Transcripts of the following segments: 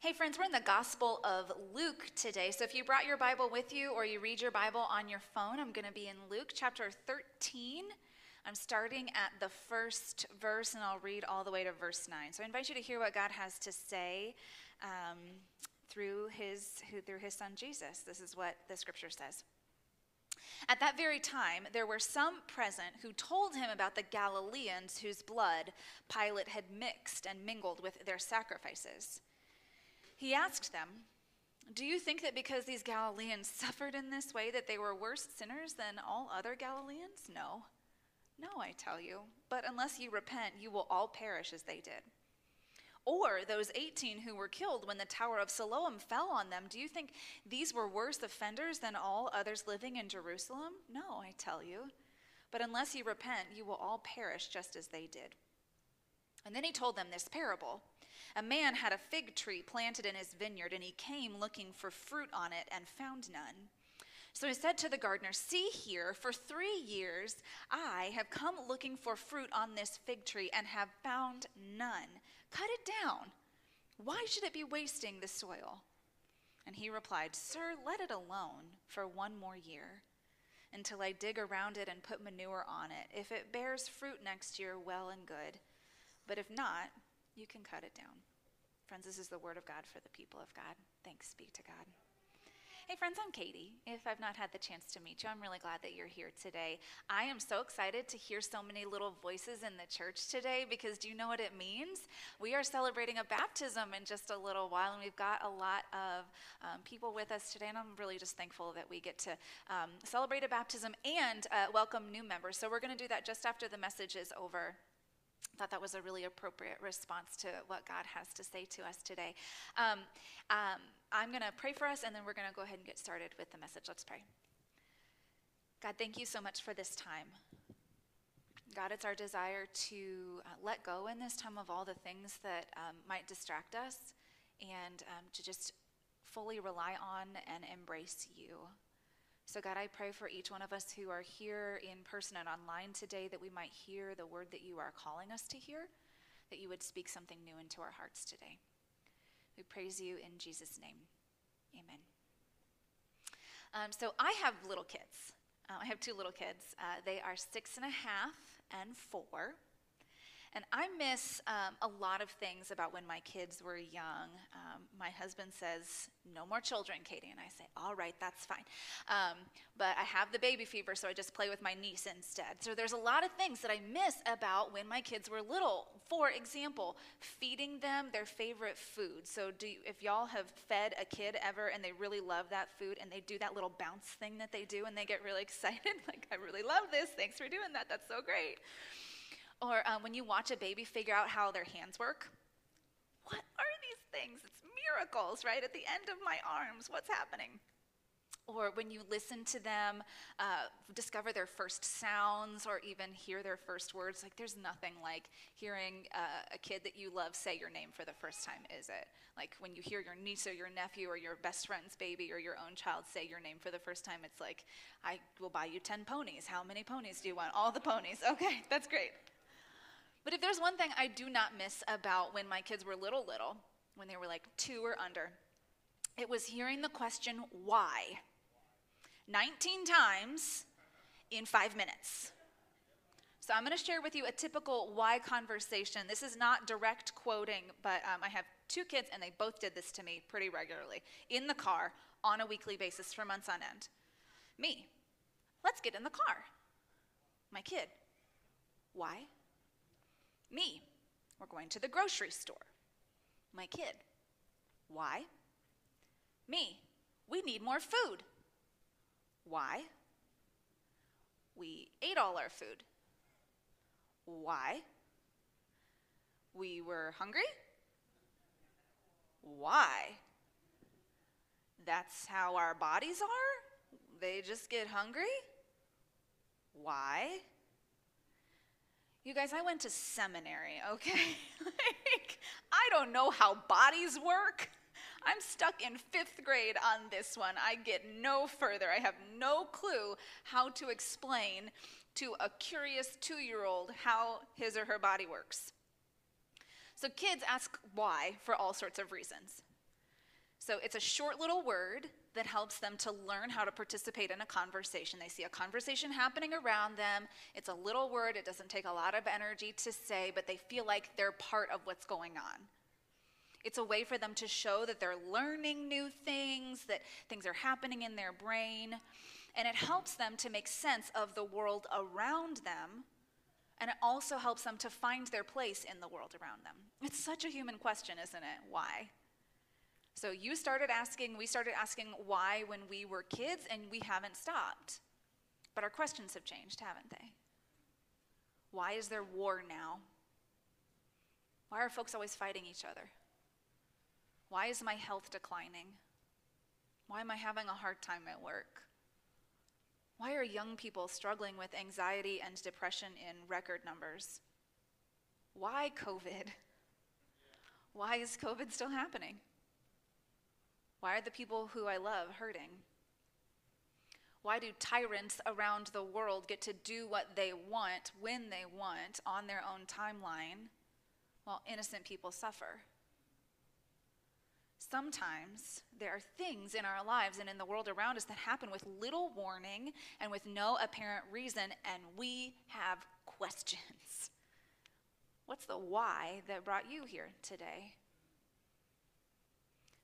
Hey, friends, we're in the Gospel of Luke today. So if you brought your Bible with you or you read your Bible on your phone, I'm going to be in Luke chapter 13. I'm starting at the first verse and I'll read all the way to verse 9. So I invite you to hear what God has to say um, through, his, through his son Jesus. This is what the scripture says. At that very time, there were some present who told him about the Galileans whose blood Pilate had mixed and mingled with their sacrifices. He asked them, Do you think that because these Galileans suffered in this way that they were worse sinners than all other Galileans? No. No, I tell you. But unless you repent, you will all perish as they did. Or those 18 who were killed when the Tower of Siloam fell on them, do you think these were worse offenders than all others living in Jerusalem? No, I tell you. But unless you repent, you will all perish just as they did. And then he told them this parable. A man had a fig tree planted in his vineyard, and he came looking for fruit on it and found none. So he said to the gardener, See here, for three years I have come looking for fruit on this fig tree and have found none. Cut it down. Why should it be wasting the soil? And he replied, Sir, let it alone for one more year until I dig around it and put manure on it. If it bears fruit next year, well and good. But if not, you can cut it down. Friends, this is the word of God for the people of God. Thanks be to God. Hey, friends, I'm Katie. If I've not had the chance to meet you, I'm really glad that you're here today. I am so excited to hear so many little voices in the church today because do you know what it means? We are celebrating a baptism in just a little while, and we've got a lot of um, people with us today, and I'm really just thankful that we get to um, celebrate a baptism and uh, welcome new members. So we're going to do that just after the message is over thought that was a really appropriate response to what God has to say to us today. Um, um, I'm going to pray for us, and then we're going to go ahead and get started with the message. Let's pray. God, thank you so much for this time. God, it's our desire to uh, let go in this time of all the things that um, might distract us and um, to just fully rely on and embrace you. So, God, I pray for each one of us who are here in person and online today that we might hear the word that you are calling us to hear, that you would speak something new into our hearts today. We praise you in Jesus' name. Amen. Um, so, I have little kids. Uh, I have two little kids. Uh, they are six and a half and four. And I miss um, a lot of things about when my kids were young. Um, my husband says, No more children, Katie. And I say, All right, that's fine. Um, but I have the baby fever, so I just play with my niece instead. So there's a lot of things that I miss about when my kids were little. For example, feeding them their favorite food. So do you, if y'all have fed a kid ever and they really love that food and they do that little bounce thing that they do and they get really excited, like, I really love this. Thanks for doing that. That's so great. Or um, when you watch a baby figure out how their hands work. What are these things? It's miracles, right? At the end of my arms, what's happening? Or when you listen to them uh, discover their first sounds or even hear their first words, like there's nothing like hearing uh, a kid that you love say your name for the first time, is it? Like when you hear your niece or your nephew or your best friend's baby or your own child say your name for the first time, it's like, I will buy you 10 ponies. How many ponies do you want? All the ponies. Okay, that's great. But if there's one thing I do not miss about when my kids were little, little, when they were like two or under, it was hearing the question, why? 19 times in five minutes. So I'm going to share with you a typical why conversation. This is not direct quoting, but um, I have two kids, and they both did this to me pretty regularly in the car on a weekly basis for months on end. Me, let's get in the car. My kid, why? Me, we're going to the grocery store. My kid, why? Me, we need more food. Why? We ate all our food. Why? We were hungry. Why? That's how our bodies are? They just get hungry? Why? You guys, I went to seminary, okay? like, I don't know how bodies work. I'm stuck in fifth grade on this one. I get no further. I have no clue how to explain to a curious two year old how his or her body works. So, kids ask why for all sorts of reasons. So it's a short little word that helps them to learn how to participate in a conversation. They see a conversation happening around them. It's a little word, it doesn't take a lot of energy to say, but they feel like they're part of what's going on. It's a way for them to show that they're learning new things, that things are happening in their brain, and it helps them to make sense of the world around them. And it also helps them to find their place in the world around them. It's such a human question, isn't it? Why? So you started asking, we started asking why when we were kids, and we haven't stopped. But our questions have changed, haven't they? Why is there war now? Why are folks always fighting each other? Why is my health declining? Why am I having a hard time at work? Why are young people struggling with anxiety and depression in record numbers? Why COVID? Why is COVID still happening? Why are the people who I love hurting? Why do tyrants around the world get to do what they want when they want on their own timeline while innocent people suffer? Sometimes there are things in our lives and in the world around us that happen with little warning and with no apparent reason, and we have questions. What's the why that brought you here today?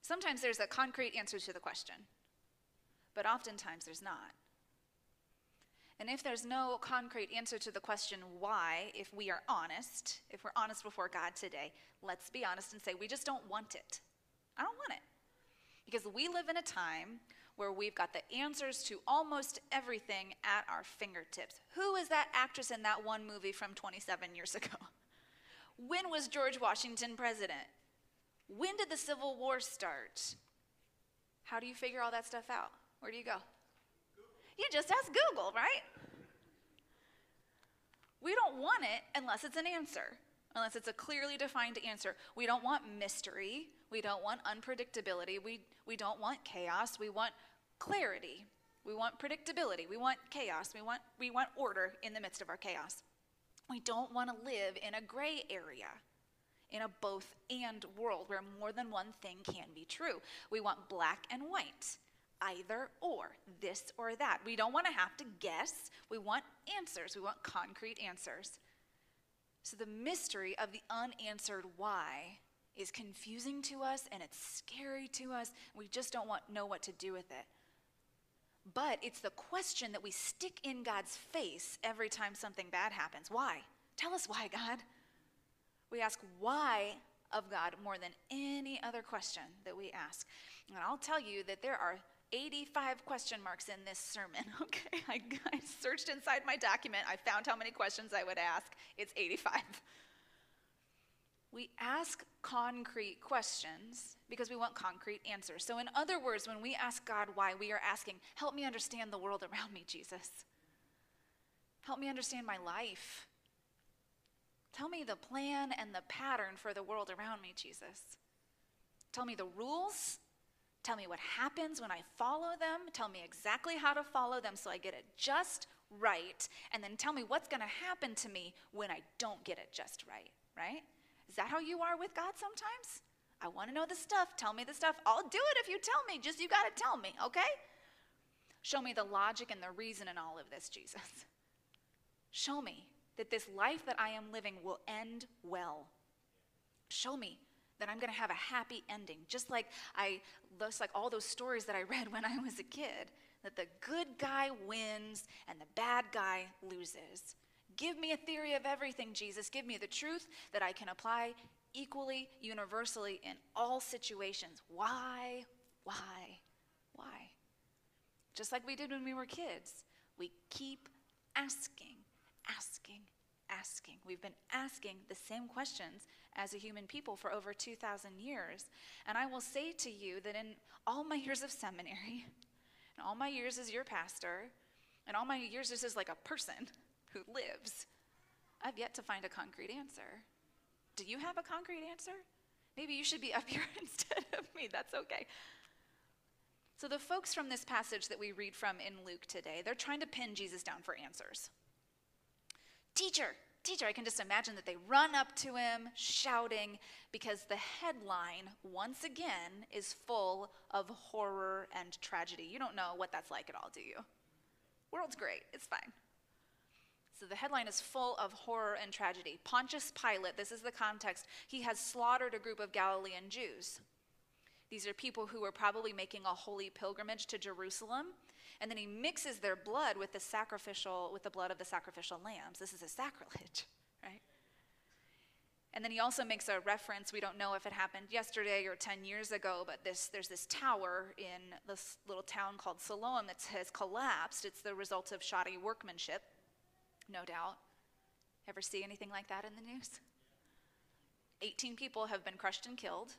Sometimes there's a concrete answer to the question, but oftentimes there's not. And if there's no concrete answer to the question why, if we are honest, if we're honest before God today, let's be honest and say we just don't want it. I don't want it. Because we live in a time where we've got the answers to almost everything at our fingertips. Who is that actress in that one movie from 27 years ago? When was George Washington president? When did the Civil War start? How do you figure all that stuff out? Where do you go? You just ask Google, right? We don't want it unless it's an answer, unless it's a clearly defined answer. We don't want mystery. We don't want unpredictability. We, we don't want chaos. We want clarity. We want predictability. We want chaos. We want, we want order in the midst of our chaos. We don't want to live in a gray area in a both and world where more than one thing can be true. We want black and white, either or, this or that. We don't want to have to guess. We want answers. We want concrete answers. So the mystery of the unanswered why is confusing to us and it's scary to us. We just don't want know what to do with it. But it's the question that we stick in God's face every time something bad happens. Why? Tell us why, God. We ask why of God more than any other question that we ask. And I'll tell you that there are 85 question marks in this sermon, okay? I, I, searched inside my document. I found how many questions I would ask. It's 85. We ask concrete questions because we want concrete answers. So, in other words, when we ask God why, we are asking, Help me understand the world around me, Jesus. Help me understand my life. Tell me the plan and the pattern for the world around me, Jesus. Tell me the rules. Tell me what happens when I follow them. Tell me exactly how to follow them so I get it just right. And then tell me what's going to happen to me when I don't get it just right, right? Is that how you are with God sometimes? I want to know the stuff. Tell me the stuff. I'll do it if you tell me. Just you got to tell me, okay? Show me the logic and the reason in all of this, Jesus. Show me that this life that I am living will end well. Show me that I'm going to have a happy ending, just like I, just like all those stories that I read when I was a kid, that the good guy wins and the bad guy loses. Give me a theory of everything, Jesus. Give me the truth that I can apply equally, universally in all situations. Why? Why? Why? Just like we did when we were kids, we keep asking asking, asking. We've been asking the same questions as a human people for over 2,000 years. And I will say to you that in all my years of seminary, and all my years as your pastor, and all my years just as like a person who lives, I've yet to find a concrete answer. Do you have a concrete answer? Maybe you should be up here instead of me. That's okay. So, the folks from this passage that we read from in Luke today, they're trying to pin Jesus down for answers. Teacher, Teacher, I can just imagine that they run up to him shouting because the headline, once again, is full of horror and tragedy. You don't know what that's like at all, do you? World's great, it's fine. So the headline is full of horror and tragedy. Pontius Pilate, this is the context, he has slaughtered a group of Galilean Jews. These are people who were probably making a holy pilgrimage to Jerusalem, and then he mixes their blood with the sacrificial with the blood of the sacrificial lambs. This is a sacrilege, right? And then he also makes a reference, we don't know if it happened yesterday or 10 years ago, but this, there's this tower in this little town called Siloam that has collapsed. It's the result of shoddy workmanship no doubt. Ever see anything like that in the news? 18 people have been crushed and killed.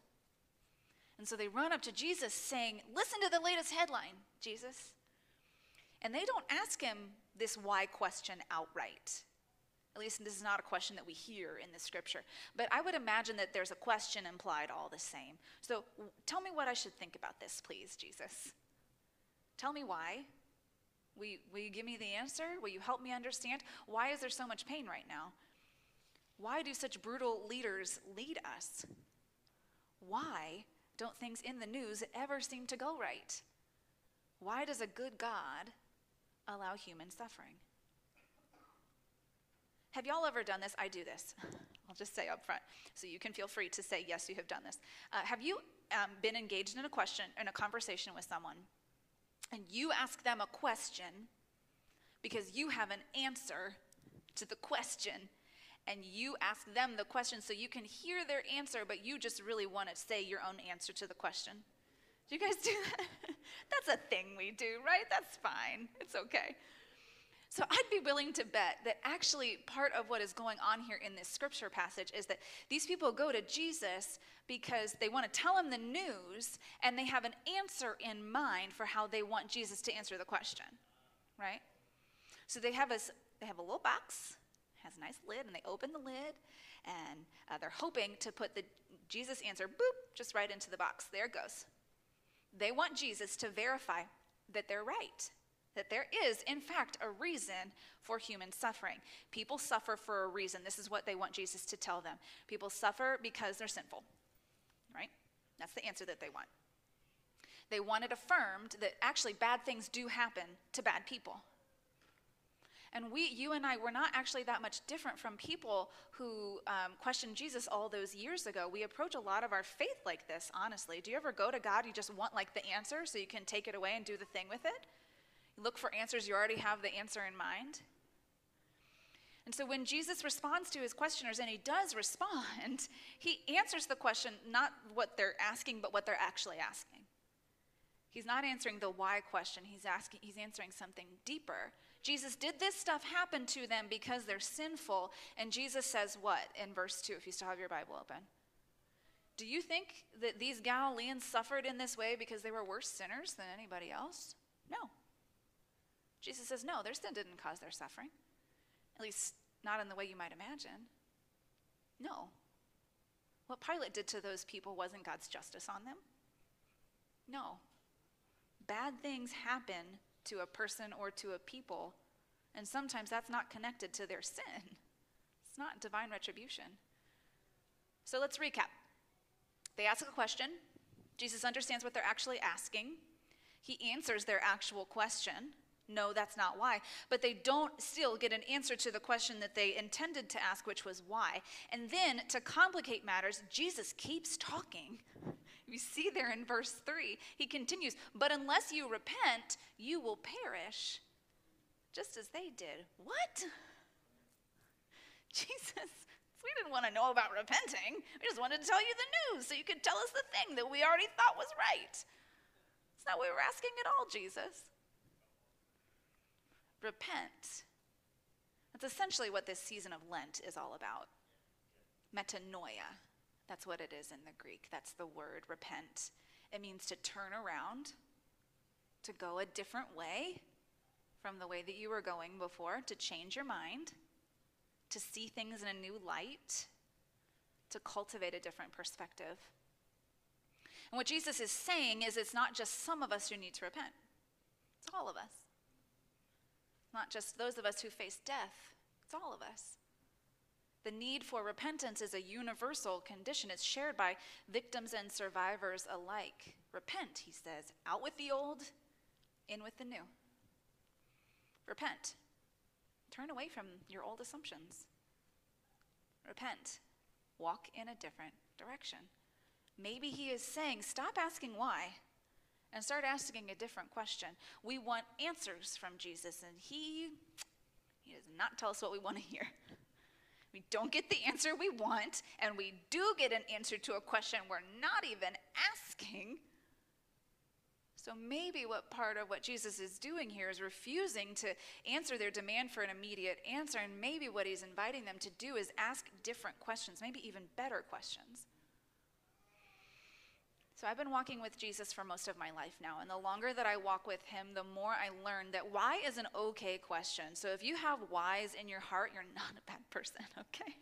And so they run up to Jesus saying, Listen to the latest headline, Jesus. And they don't ask him this why question outright. At least this is not a question that we hear in the scripture. But I would imagine that there's a question implied all the same. So tell me what I should think about this, please, Jesus. Tell me why. Will you, will you give me the answer? Will you help me understand? Why is there so much pain right now? Why do such brutal leaders lead us? Why don't things in the news ever seem to go right? Why does a good God allow human suffering? Have y'all ever done this? I do this. I'll just say up front, so you can feel free to say yes, you have done this. Uh, have you um, been engaged in a question, in a conversation with someone, and you ask them a question because you have an answer to the question and you ask them the question so you can hear their answer but you just really want to say your own answer to the question do you guys do that that's a thing we do right that's fine it's okay so I'd be willing to bet that actually part of what is going on here in this scripture passage is that these people go to Jesus because they want to tell him the news and they have an answer in mind for how they want Jesus to answer the question, right? So they have a, they have a little box, has a nice lid, and they open the lid and uh, they're hoping to put the Jesus answer, boop, just right into the box. There it goes. They want Jesus to verify that they're right that there is, in fact, a reason for human suffering. People suffer for a reason. This is what they want Jesus to tell them. People suffer because they're sinful, right? That's the answer that they want. They want it affirmed that actually bad things do happen to bad people. And we, you and I, we're not actually that much different from people who um, questioned Jesus all those years ago. We approach a lot of our faith like this, honestly. Do you ever go to God, you just want like the answer so you can take it away and do the thing with it? You look for answers, you already have the answer in mind. And so when Jesus responds to his questioners, and he does respond, he answers the question not what they're asking, but what they're actually asking. He's not answering the why question, he's, asking, he's answering something deeper. Jesus, did this stuff happen to them because they're sinful? And Jesus says what in verse 2, if you still have your Bible open? Do you think that these Galileans suffered in this way because they were worse sinners than anybody else? No. Jesus says, no, their sin didn't cause their suffering. At least, not in the way you might imagine. No. What Pilate did to those people wasn't God's justice on them. No. Bad things happen to a person or to a people, and sometimes that's not connected to their sin. It's not divine retribution. So let's recap. They ask a question. Jesus understands what they're actually asking. He answers their actual question. No, that's not why. But they don't still get an answer to the question that they intended to ask, which was why. And then, to complicate matters, Jesus keeps talking. You see there in verse 3, he continues, But unless you repent, you will perish, just as they did. What? Jesus, we didn't want to know about repenting. We just wanted to tell you the news so you could tell us the thing that we already thought was right. It's not what we were asking at all, Jesus repent. That's essentially what this season of Lent is all about. Metanoia. That's what it is in the Greek. That's the word, repent. It means to turn around, to go a different way from the way that you were going before, to change your mind, to see things in a new light, to cultivate a different perspective. And what Jesus is saying is it's not just some of us who need to repent, it's all of us not just those of us who face death, it's all of us. The need for repentance is a universal condition. It's shared by victims and survivors alike. Repent, he says. Out with the old, in with the new. Repent. Turn away from your old assumptions. Repent. Walk in a different direction. Maybe he is saying, stop asking why and start asking a different question. We want answers from Jesus, and he, he does not tell us what we want to hear. We don't get the answer we want, and we do get an answer to a question we're not even asking. So maybe what part of what Jesus is doing here is refusing to answer their demand for an immediate answer, and maybe what he's inviting them to do is ask different questions, maybe even better questions. So I've been walking with Jesus for most of my life now, and the longer that I walk with him, the more I learn that why is an okay question. So if you have whys in your heart, you're not a bad person, okay?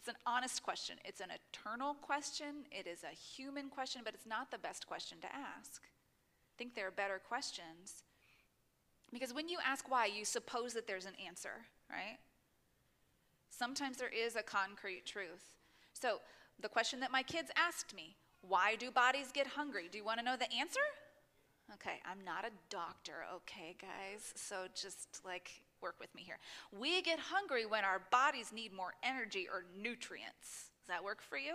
It's an honest question. It's an eternal question. It is a human question, but it's not the best question to ask. I think there are better questions. Because when you ask why, you suppose that there's an answer, right? Sometimes there is a concrete truth. So the question that my kids asked me why do bodies get hungry? Do you want to know the answer? Okay, I'm not a doctor, okay, guys? So just like work with me here. We get hungry when our bodies need more energy or nutrients. Does that work for you?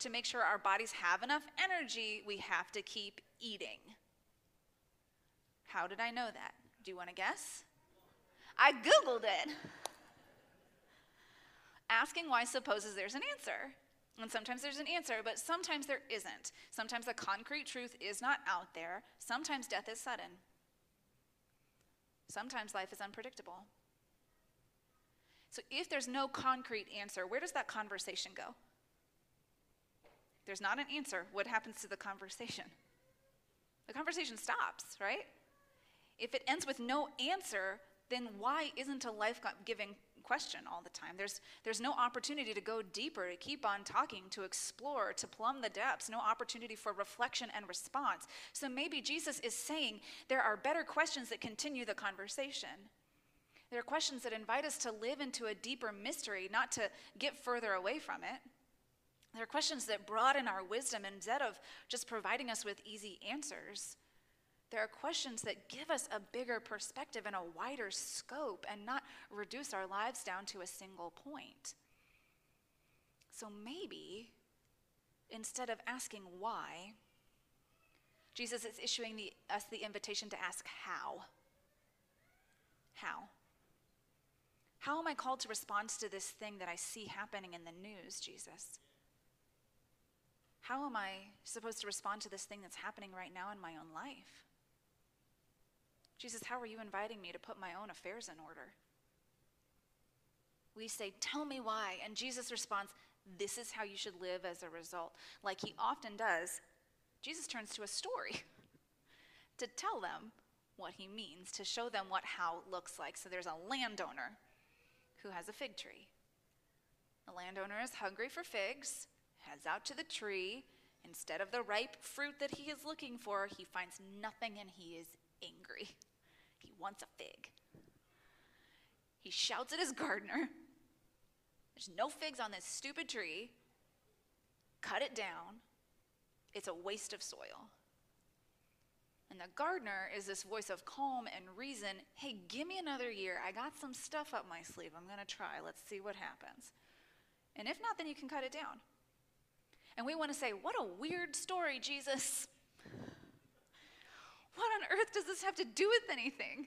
To make sure our bodies have enough energy, we have to keep eating. How did I know that? Do you want to guess? I Googled it. Asking why supposes there's an answer. And sometimes there's an answer, but sometimes there isn't. Sometimes the concrete truth is not out there. Sometimes death is sudden. Sometimes life is unpredictable. So if there's no concrete answer, where does that conversation go? If there's not an answer, what happens to the conversation? The conversation stops, right? If it ends with no answer, then why isn't a life giving question all the time. There's, there's no opportunity to go deeper, to keep on talking, to explore, to plumb the depths, no opportunity for reflection and response. So maybe Jesus is saying there are better questions that continue the conversation. There are questions that invite us to live into a deeper mystery, not to get further away from it. There are questions that broaden our wisdom instead of just providing us with easy answers. There are questions that give us a bigger perspective and a wider scope and not reduce our lives down to a single point. So maybe instead of asking why, Jesus is issuing the, us the invitation to ask how. How? How am I called to respond to this thing that I see happening in the news, Jesus? How am I supposed to respond to this thing that's happening right now in my own life? Jesus, how are you inviting me to put my own affairs in order? We say, Tell me why. And Jesus responds, This is how you should live as a result. Like he often does, Jesus turns to a story to tell them what he means, to show them what how looks like. So there's a landowner who has a fig tree. The landowner is hungry for figs, heads out to the tree. Instead of the ripe fruit that he is looking for, he finds nothing and he is angry wants a fig. He shouts at his gardener, There's no figs on this stupid tree. Cut it down. It's a waste of soil. And the gardener is this voice of calm and reason. Hey, give me another year. I got some stuff up my sleeve. I'm going to try. Let's see what happens. And if not, then you can cut it down. And we want to say, What a weird story, Jesus. What on earth does this have to do with anything?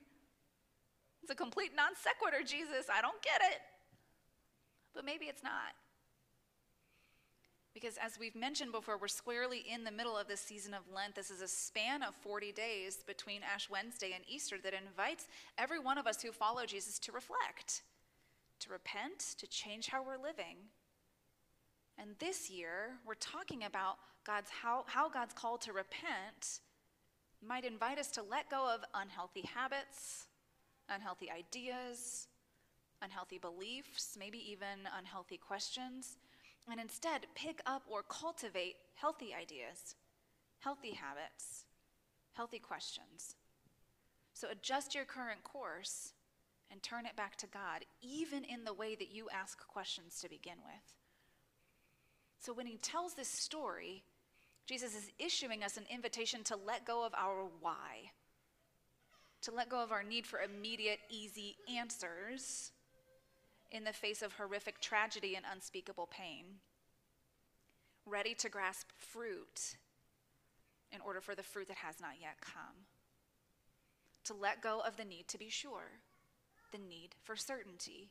It's a complete non sequitur, Jesus. I don't get it. But maybe it's not. Because as we've mentioned before, we're squarely in the middle of this season of Lent. This is a span of 40 days between Ash Wednesday and Easter that invites every one of us who follow Jesus to reflect, to repent, to change how we're living. And this year, we're talking about God's how, how God's call to repent might invite us to let go of unhealthy habits, unhealthy ideas, unhealthy beliefs, maybe even unhealthy questions, and instead pick up or cultivate healthy ideas, healthy habits, healthy questions. So adjust your current course and turn it back to God, even in the way that you ask questions to begin with. So when he tells this story, Jesus is issuing us an invitation to let go of our why, to let go of our need for immediate, easy answers in the face of horrific tragedy and unspeakable pain, ready to grasp fruit in order for the fruit that has not yet come. To let go of the need to be sure, the need for certainty,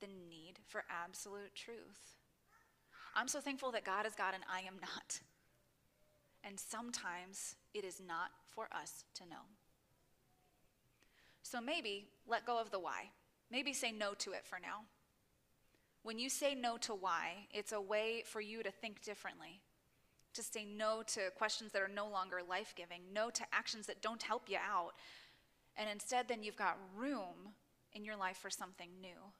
the need for absolute truth. I'm so thankful that God is God and I am not. And sometimes it is not for us to know. So maybe let go of the why. Maybe say no to it for now. When you say no to why, it's a way for you to think differently, to say no to questions that are no longer life giving, no to actions that don't help you out. And instead, then you've got room in your life for something new.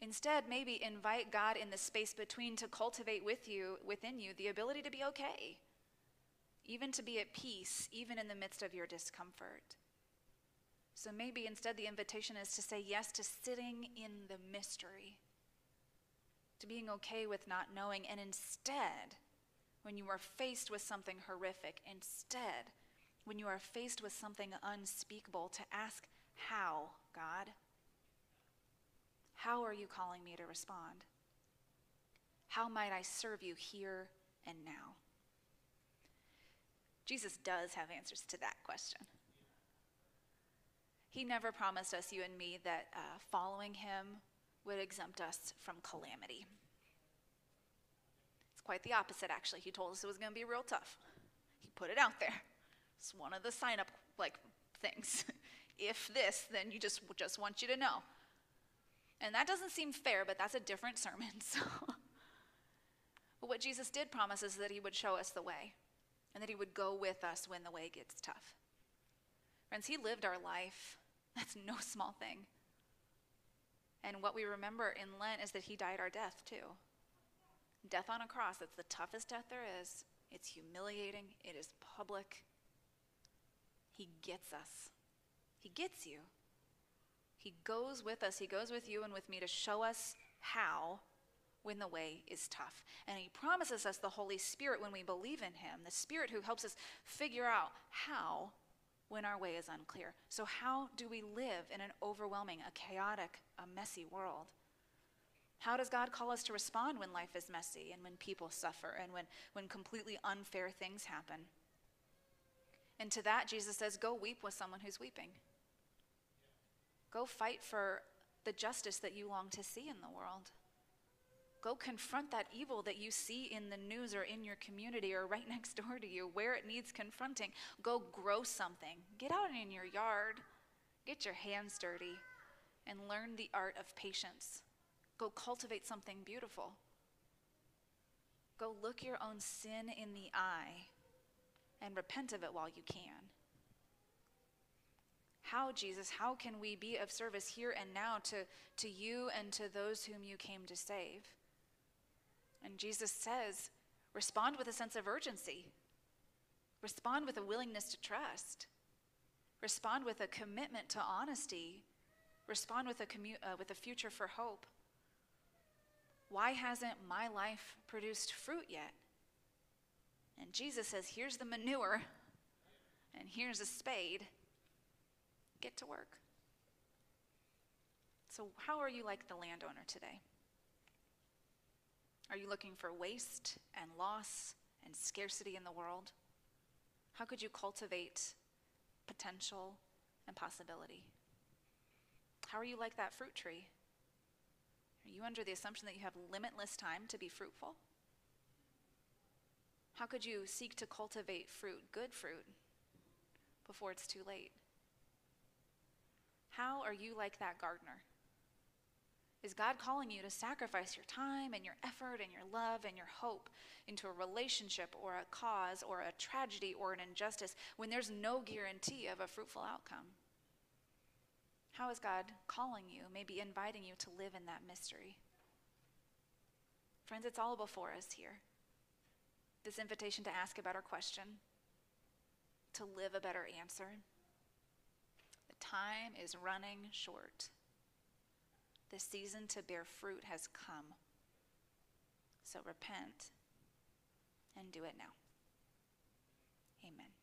Instead, maybe invite God in the space between to cultivate with you, within you, the ability to be okay, even to be at peace, even in the midst of your discomfort. So maybe instead the invitation is to say yes to sitting in the mystery, to being okay with not knowing, and instead, when you are faced with something horrific, instead, when you are faced with something unspeakable, to ask, How, God? How are you calling me to respond? How might I serve you here and now? Jesus does have answers to that question. He never promised us, you and me, that uh, following him would exempt us from calamity. It's quite the opposite, actually. He told us it was going to be real tough. He put it out there. It's one of the sign up like things. if this, then you just just want you to know. And that doesn't seem fair, but that's a different sermon. So. but what Jesus did promise is that he would show us the way and that he would go with us when the way gets tough. Friends, he lived our life. That's no small thing. And what we remember in Lent is that he died our death too. Death on a cross, it's the toughest death there is. It's humiliating, it is public. He gets us, he gets you. He goes with us, He goes with you and with me to show us how when the way is tough. And He promises us the Holy Spirit when we believe in Him, the Spirit who helps us figure out how when our way is unclear. So, how do we live in an overwhelming, a chaotic, a messy world? How does God call us to respond when life is messy and when people suffer and when, when completely unfair things happen? And to that, Jesus says, Go weep with someone who's weeping. Go fight for the justice that you long to see in the world. Go confront that evil that you see in the news or in your community or right next door to you where it needs confronting. Go grow something. Get out in your yard. Get your hands dirty and learn the art of patience. Go cultivate something beautiful. Go look your own sin in the eye and repent of it while you can. How, Jesus, how can we be of service here and now to, to you and to those whom you came to save? And Jesus says, respond with a sense of urgency, respond with a willingness to trust, respond with a commitment to honesty, respond with a, commu- uh, with a future for hope. Why hasn't my life produced fruit yet? And Jesus says, here's the manure, and here's a spade get to work. So, how are you like the landowner today? Are you looking for waste and loss and scarcity in the world? How could you cultivate potential and possibility? How are you like that fruit tree? Are you under the assumption that you have limitless time to be fruitful? How could you seek to cultivate fruit, good fruit, before it's too late? How are you like that gardener? Is God calling you to sacrifice your time and your effort and your love and your hope into a relationship or a cause or a tragedy or an injustice when there's no guarantee of a fruitful outcome? How is God calling you, maybe inviting you to live in that mystery? Friends, it's all before us here. This invitation to ask a better question, to live a better answer The time is running short. The season to bear fruit has come. So repent and do it now. Amen.